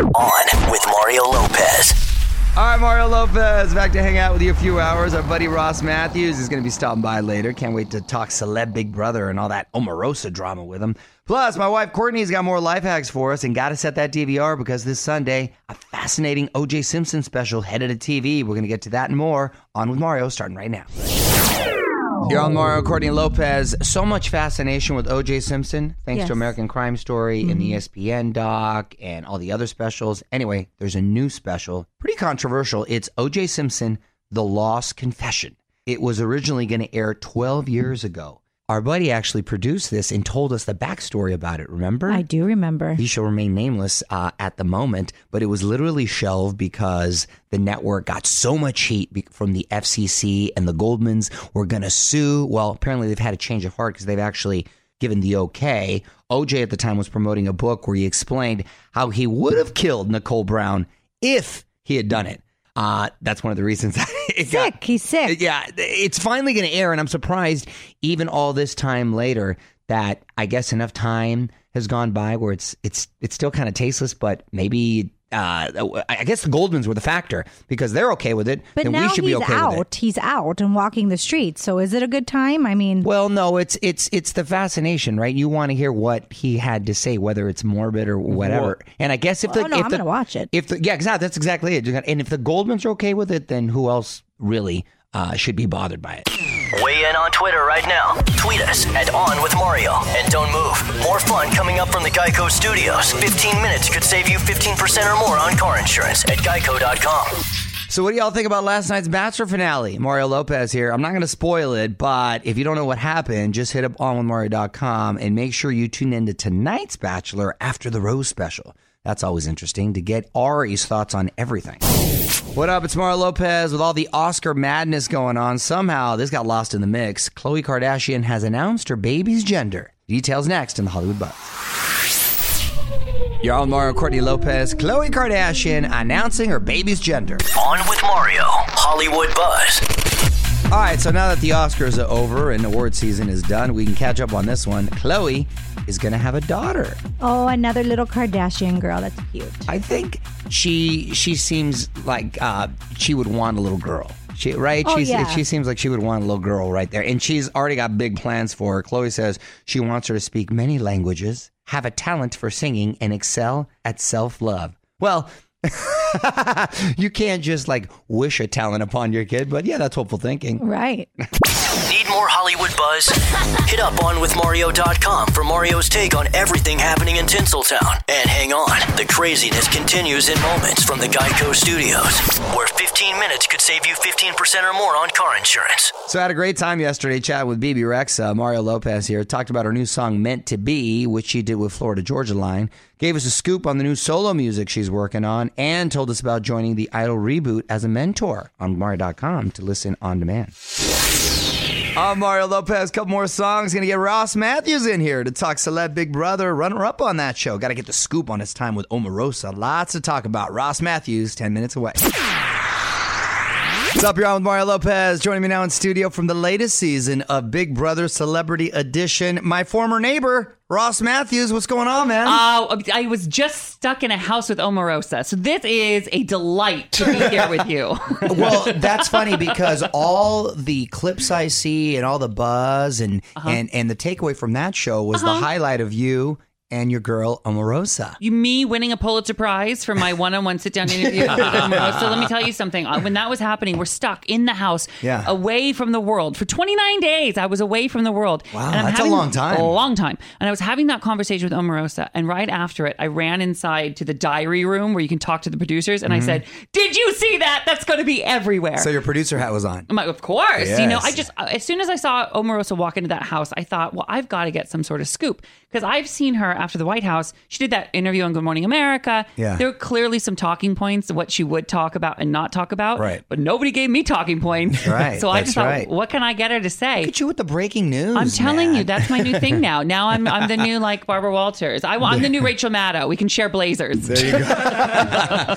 On with Mario Lopez. All right, Mario Lopez, back to hang out with you a few hours. Our buddy Ross Mathews is going to be stopping by later. Can't wait to talk celeb Big Brother and all that Omarosa drama with him. Plus, my wife Courtney's got more life hacks for us and got to set that DVR because this Sunday, a fascinating OJ Simpson special headed to TV. We're going to get to that and more on with Mario starting right now. Here on Mario Courtney Lopez, so much fascination with OJ Simpson, thanks Yes. to American Crime Story and the mm-hmm. E ESPN doc and all the other specials. Anyway, there's a new special, pretty controversial. It's OJ Simpson, The Lost Confession. It was originally going to air 12 years ago. Our buddy actually produced this and told us the backstory about it, remember? I do remember. He shall remain nameless uh, at the moment, but it was literally shelved because the network got so much heat be- from the FCC and the Goldmans were going to sue. Well, apparently they've had a change of heart because they've actually given the okay. OJ at the time was promoting a book where he explained how he would have killed Nicole Brown if he had done it. Uh, that's one of the reasons it got Sick. He's sick. yeah, it's finally going to air, and I'm surprised, even all this time later, that I guess enough time has gone by where it's it's it's still kind of tasteless. But maybe uh, I guess the Goldmans were the factor because they're okay with it. But then now we should he's be okay with it. out. He's out and walking the streets. So is it a good time? I mean, Well, no, it's it's it's the fascination, right? You want to hear what he had to say, whether it's morbid or whatever. And I guess if the Oh, no, if I'm the, gonna watch it. If the, yeah, exactly, that's exactly it. And if the Goldmans are okay with it, then who else really uh, should be bothered by it? Weigh in on Twitter right now. Tweet us at On with Mario. And don't move. More fun coming up from the Geico Studios. 15 minutes could save you 15% or more on car insurance at geico.com. So, what do y'all think about last night's Bachelor finale? Mario Lopez here. I'm not going to spoil it, but if you don't know what happened, just hit up onwithmario.com and make sure you tune into tonight's Bachelor after the Rose special. That's always interesting to get Arie's thoughts on everything. What up? It's Mario Lopez with all the Oscar madness going on. Somehow this got lost in the mix. Khloe Kardashian has announced her baby's gender. Details next in the Hollywood Buzz. You're on Mario Courtney Lopez. Khloe Kardashian announcing her baby's gender. On with Mario. Hollywood Buzz. All right, so now that the Oscars are over and award season is done, we can catch up on this one. Khloe is going to have a daughter. oh, another little Kardashian girl. That's cute. I think she she seems like uh, she would want a little girl. She right? Oh, She's, yeah. She seems like she would want a little girl right there, and she's already got big plans for her. Khloe says she wants her to speak many languages, have a talent for singing, and excel at self love. Well. you can't just like wish a talent upon your kid, but yeah, that's hopeful thinking. Right. Need more Hollywood Buzz? Hit up onwithmario.com for Mario's take on everything happening in Tinseltown. And hang on, the craziness continues in moments from the Geico Studios, where 15 minutes could save you 15% or more on car insurance. So I had a great time yesterday chatting with Bebe Rexha. Uh, Mario Lopez here talked about her new song "Meant to Be," which she did with Florida Georgia Line. Gave us a scoop on the new solo music she's working on, and told us about joining the Idol reboot as a mentor on Mario.com to listen on demand. I'm Mario Lopez. Couple more songs. Gonna get Ross Mathews in here to talk celeb Big Brother, runner up on that show. Got to get the scoop on his time with Omarosa. Lots to talk about. Ross Mathews, ten minutes away. What's up, y'all? With Mario Lopez joining me now in studio from the latest season of Big Brother Celebrity Edition. My former neighbor, Ross Mathews. What's going on, man? Uh, I was just stuck in a house with Omarosa, so this is a delight to be here with you. well, that's funny because all the clips I see and all the buzz and Uh-huh. and and the takeaway from that show was the highlight of you and your girl Omarosa. You, me winning a Pulitzer Prize for my one-on-one sit-down interview with Omarosa. Let me tell you something. Uh, When that was happening, we're stuck in the house, Yeah. away from the world for 29 days. I was away from the world. Wow, And I'm that's a long time. A long time. And I was having that conversation with Omarosa, and right after it, I ran inside to the diary room where you can talk to the producers, and I said, "Did you see that? That's going to be everywhere." Mm-hmm. So your producer hat was on. I'm like, of course. You know, I just, as soon as I saw Omarosa walk into that house, I thought, well, I've got to get some sort of scoop. Because I've seen her after the White House. She did that interview on Good Morning America. Yeah. There were clearly some talking points of what she would talk about and not talk about. Right. But nobody gave me talking points. Right, So I that's just thought, right. what can I get her to say? Look at you with the breaking news. I'm telling man. you, that's my new thing now. Now I'm I'm the new like Barbara Walters. I, I'm the new Rachel Maddow. We can share blazers. There you go.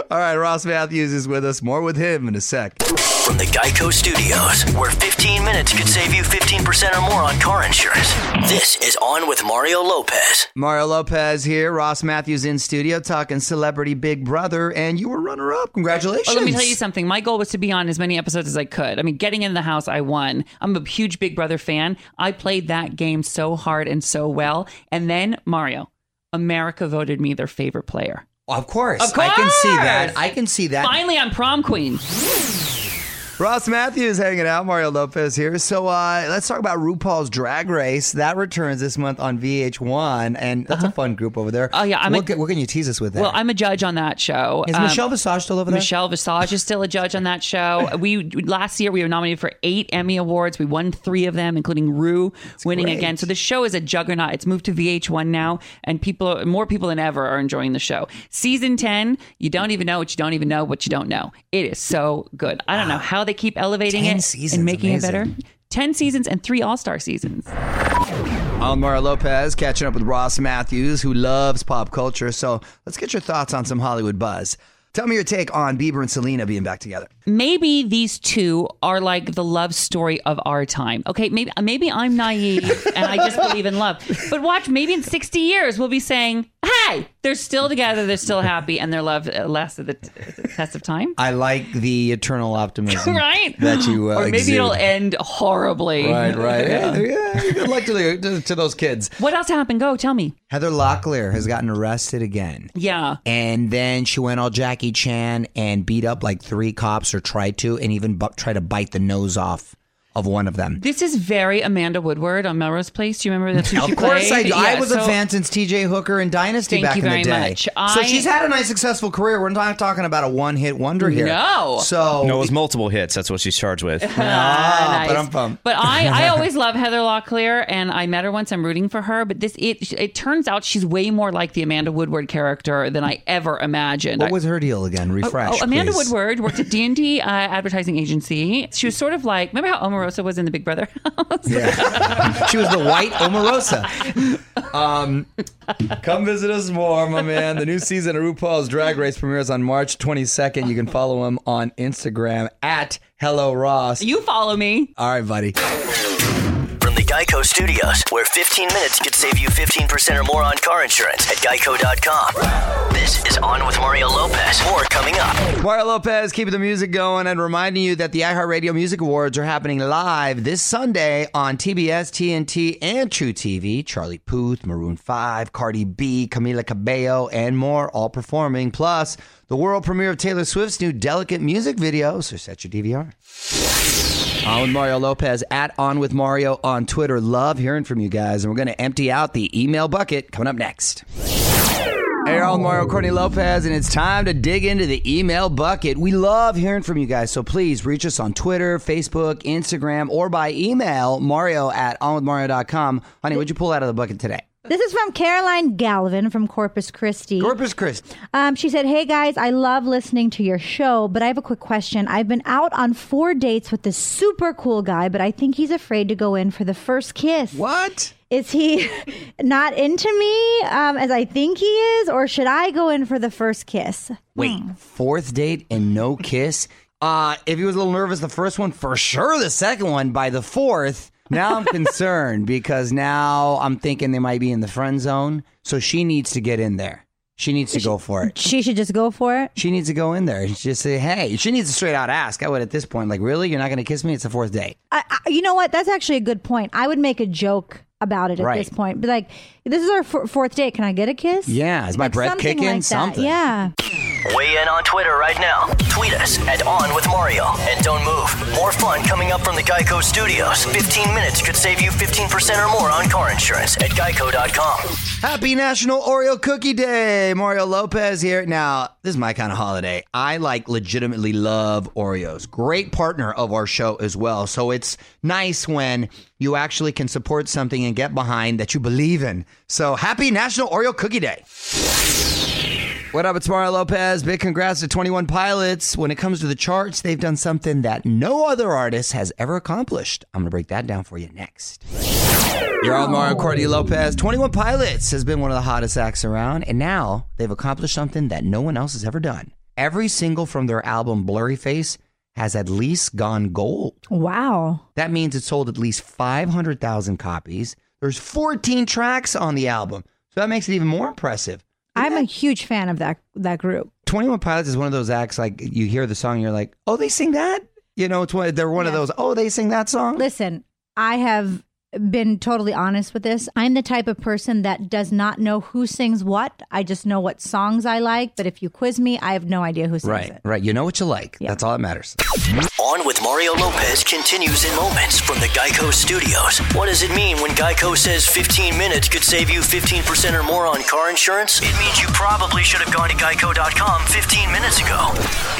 All right, Ross Mathews is with us. More with him in a sec. From the Geico Studios, where 15 minutes could save you 15% or more on car insurance. This is On with Mario Lopez. Lopez. Mario Lopez here. Ross Mathews in studio talking celebrity Big Brother, and you were runner up. Congratulations. Oh, let me tell you something. My goal was to be on as many episodes as I could. I mean, getting in the house, I won. I'm a huge Big Brother fan. I played that game so hard and so well. And then, Mario, America voted me their favorite player. Of course. Of I can see that. I can see that. Finally, I'm prom queen. Ross Mathews hanging out. Mario Lopez here. So uh, let's talk about RuPaul's Drag Race. That returns this month on VH1, and that's a fun group over there. Oh, yeah, I'm what, a- can, what can you tease us with there? Well, I'm a judge on that show. Is Um, Michelle Visage still over there? Michelle Visage is still a judge on that show. We last year we were nominated for eight Emmy awards. We won three of them, including Ru winning great. again. So the show is a juggernaut. It's moved to VH1 now, and people, more people than ever, are enjoying the show. Season ten, you don't even know what you don't even know what you don't know. It is so good. I don't know how they keep elevating 10 it seasons, and making it better. Ten seasons and three All Star seasons. I'm Mario Lopez catching up with Ross Mathews, who loves pop culture. So let's get your thoughts on some Hollywood buzz. Tell me your take on Bieber and Selena being back together. maybe these two are like the love story of our time. Okay, maybe maybe I'm naive and I just believe in love. But watch, maybe in 60 years we'll be saying, "Hey, they're still together, they're still happy, and their love lasted the, t- the test of time." I like the eternal optimism Right? that you uh, or maybe exude. it'll end horribly. Right, right. Yeah. Yeah, yeah, good luck to, the, to, to those kids. What else happened? Go, tell me. Heather Locklear has gotten arrested again. Yeah. And then she went all Jackie Chan and beat up like three cops or tried to, and even bu- tried to bite the nose off of one of them. This is very Amanda Woodward on Melrose Place. Do you remember that's who she Of course, I played? do. I Yeah, was a so- fan since T.J. Hooker and Dynasty Thank back you in very the day. much. so I- she's had a nice, successful career. We're not talking about a one-hit wonder here. No. So No, it was multiple hits. That's what she's charged with. Ah, Nice. but I'm pumped. But I, I always love Heather Locklear, and I met her once. I'm rooting for her. But this, it, it turns out she's way more like the Amanda Woodward character than I ever imagined. What was her deal again? Refresh. Oh, Amanda please. Woodward worked at D and D uh, advertising agency. She was sort of like, remember how Omarosa was in the Big Brother house? Yeah. she was the white Omarosa. Um, come visit us more, my man. The new season of RuPaul's Drag Race premieres on March 22nd. You can follow him on Instagram at Hello Ross. You follow me. All right, buddy. Geico Studios, where 15 minutes could save you 15% or more on car insurance at geico.com. This is On with Mario Lopez. More coming up. Mario Lopez keeping the music going and reminding you that the iHeartRadio Music Awards are happening live this Sunday on TBS, TNT, and truTV. Charlie Puth, Maroon 5, Cardi B, Camila Cabello, and more all performing. Plus, the world premiere of Taylor Swift's new Delicate music video. So set your DVR. On with Mario Lopez at On with Mario on Twitter. Love hearing from you guys, and we're going to empty out the email bucket coming up next. Hey, all Mario Courtney Lopez, and it's time to dig into the email bucket. We love hearing from you guys, so please reach us on Twitter, Facebook, Instagram, or by email, mario at onwithmario.com. Honey, what'd you pull out of the bucket today? This is from Caroline Galvin from Corpus Christi. Corpus Christi. Um, she said, Hey guys, I love listening to your show, but I have a quick question. I've been out on four dates with this super cool guy, but I think he's afraid to go in for the first kiss. What? Is he not into me um, as I think he is, or should I go in for the first kiss? Wait, fourth date and no kiss? Uh, if he was a little nervous the first one, for sure the second one. By the fourth, now I'm concerned because now I'm thinking they might be in the friend zone. So she needs to get in there. She needs to go for it. She should just go for it. She needs to go in there and just say, hey, she needs to straight out ask. I would at this point, like, really? You're not going to kiss me? It's the fourth date. I, I, you know what? That's actually a good point. I would make a joke about it at Right. this point. Be like, this is our f- fourth date. Can I get a kiss? Yeah. Is my Like breath something kicking? like that. something. Yeah. Weigh in on Twitter right now. Tweet us at On with Mario. And don't move. More fun coming up from the Geico Studios. 15 minutes could save you 15% or more on car insurance at geico.com. Happy National Oreo Cookie Day. Mario Lopez here. Now, this is my kind of holiday. I like legitimately love Oreos. Great partner of our show as well. So it's nice when you actually can support something and get behind that you believe in. So happy National Oreo Cookie Day. What up, it's Mario Lopez. Big congrats to 21 Pilots. When it comes to the charts, they've done something that no other artist has ever accomplished. I'm going to break that down for you next. You're on Mario Courtney Lopez. 21 Pilots has been one of the hottest acts around, and now they've accomplished something that no one else has ever done. Every single from their album Blurryface has at least gone gold. Wow. That means it sold at least 500,000 copies. There's 14 tracks on the album. So that makes it even more impressive. I'm a huge fan of that that group. 21 Pilots is one of those acts like you hear the song, you're like, oh, they sing that? You know, it's one, they're one of those, oh, they sing that song? Listen, I have been totally honest with this. I'm the type of person that does not know who sings what. I just know what songs I like. But if you quiz me, I have no idea who sings Right, it. right. You know what you like. That's all that matters. On with Mario Lopez continues in moments from the Geico Studios. What does it mean when Geico says 15 minutes could save you 15% or more on car insurance? It means you probably should have gone to geico.com 15 minutes ago.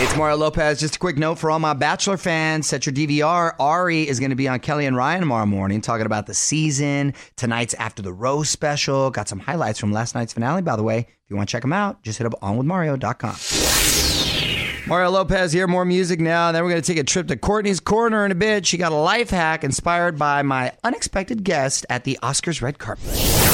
It's Mario Lopez. Just a quick note for all my Bachelor fans set your DVR. Arie is going to be on Kelly and Ryan tomorrow morning talking about the season. Tonight's After the Rose special. Got some highlights from last night's finale, by the way. If you want to check them out, just hit up onwithmario.com. Mario Lopez here. More music now. Then we're going to take a trip to Courtney's Corner in a bit. She got a life hack inspired by my unexpected guest at the Oscars red carpet.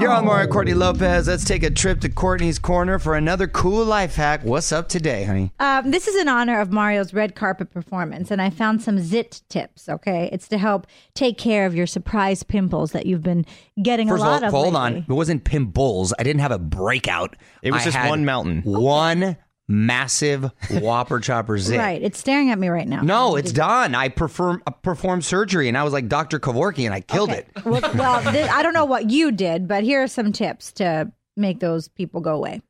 You're on Mario Courtney Lopez. Let's take a trip to Courtney's Corner for another cool life hack. What's up today, honey? Um, this is in honor of Mario's red carpet performance, and I found some zit tips. Okay, it's to help take care of your surprise pimples that you've been getting First a lot of of. hold lately. on. It wasn't pimples. I didn't have a breakout. It was I just one mountain. One massive Whopper Chopper zit. Right, it's staring at me right now. No, it's done. I perform, uh, performed surgery and I was like Dr. Kevorkian and I killed Okay. it. well, well th- I don't know what you did, but here are some tips to make those people go away.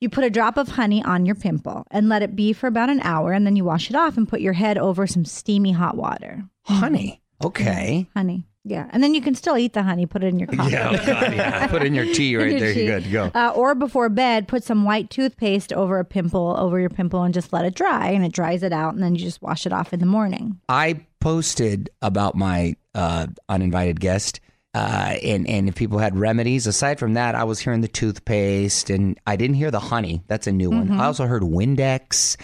You put a drop of honey on your pimple and let it be for about an hour, and then you wash it off and put your head over some steamy hot water. Honey. Okay. Honey. Yeah. And then you can still eat the honey, put it in your coffee. Yeah, oh God, yeah. Put in your tea right Your there. tea. You're good to go. Uh, or before bed, put some white toothpaste over a pimple, over your pimple, and just let it dry. And it dries it out, and then you just wash it off in the morning. I posted about my uh, uninvited guest, uh, and and if people had remedies. Aside from that, I was hearing the toothpaste, and I didn't hear the honey. That's a new one. Mm-hmm. I also heard Windex,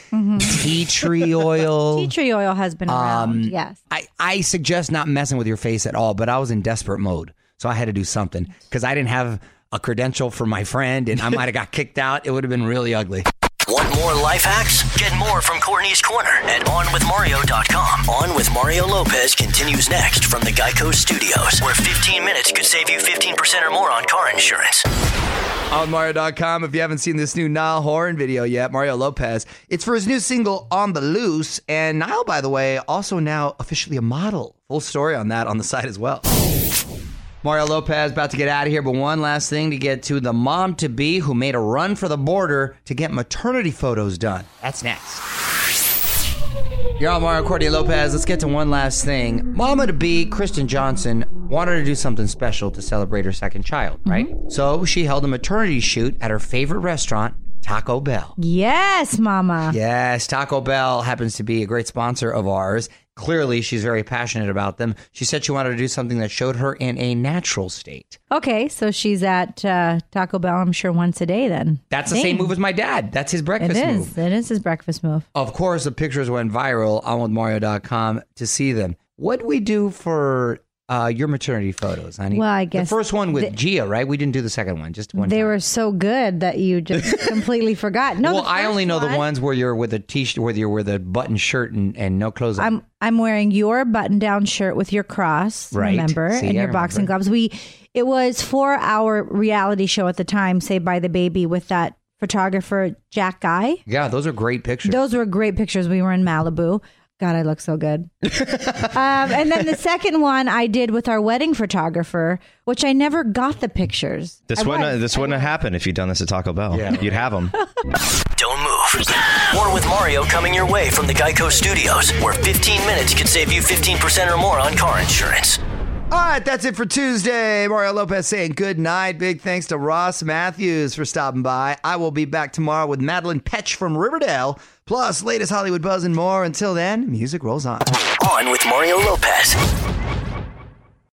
tea tree oil. Tea tree oil has been around. Um, yes. I, I suggest not messing with your face at all, but I was in desperate mode. So I had to do something because I didn't have a credential for my friend and I might have got kicked out. It would have been really ugly. Want more life hacks? Get more from Courtney's Corner at OnWithMario.com. On with Mario Lopez continues next from the Geico Studios, where 15 minutes could save you 15% or more on car insurance. On Mario.com, if you haven't seen this new Niall Horan video yet, Mario Lopez, it's for his new single, On the Loose. And Niall, by the way, also now officially a model. Full story on that on the site as well. Mario Lopez about to get out of here, but one last thing to get to the mom to be who made a run for the border to get maternity photos done. That's next. You're on Mario Courtney Lopez. Let's get to one last thing. Mama to be, Kristen Johnson, wanted to do something special to celebrate her second child, right? Mm-hmm. So she held a maternity shoot at her favorite restaurant, Taco Bell. Yes, Mama. Yes, Taco Bell happens to be a great sponsor of ours. Clearly, she's very passionate about them. She said she wanted to do something that showed her in a natural state. Okay, so she's at uh, Taco Bell, I'm sure, once a day then. That's the same move as my dad. That's his breakfast is. move. It is his breakfast move. Of course, the pictures went viral on withmario.com to see them. What do we do for uh, your maternity photos, honey? Well, I guess the first one with the- Gia, right? We didn't do the second one, just one. They time. were so good that you just completely forgot. No, well, I only know the one, ones where you're with a t-shirt, where you're with a button shirt and, and no clothes on. I'm I'm wearing your button-down shirt with your cross, Right. remember, See, and I your boxing gloves. We it was for our reality show at the time, Saved by the Baby, with that photographer Jack Guy. yeah, those are great pictures. Those were great pictures. We were in Malibu. God, I look so good. um, and then the second one I did with our wedding photographer, which I never got the pictures. This I wouldn't was. this wouldn't have happened if you'd done this at Taco Bell. Yeah. You'd have them. Don't move. More with Mario coming your way from the Geico Studios, where 15 minutes could save you 15% or more on car insurance. All right, that's it for Tuesday. Mario Lopez saying good night. Big thanks to Ross Mathews for stopping by. I will be back tomorrow with Madelaine Petsch from Riverdale, plus latest Hollywood buzz and more. Until then, music rolls on. On with Mario Lopez.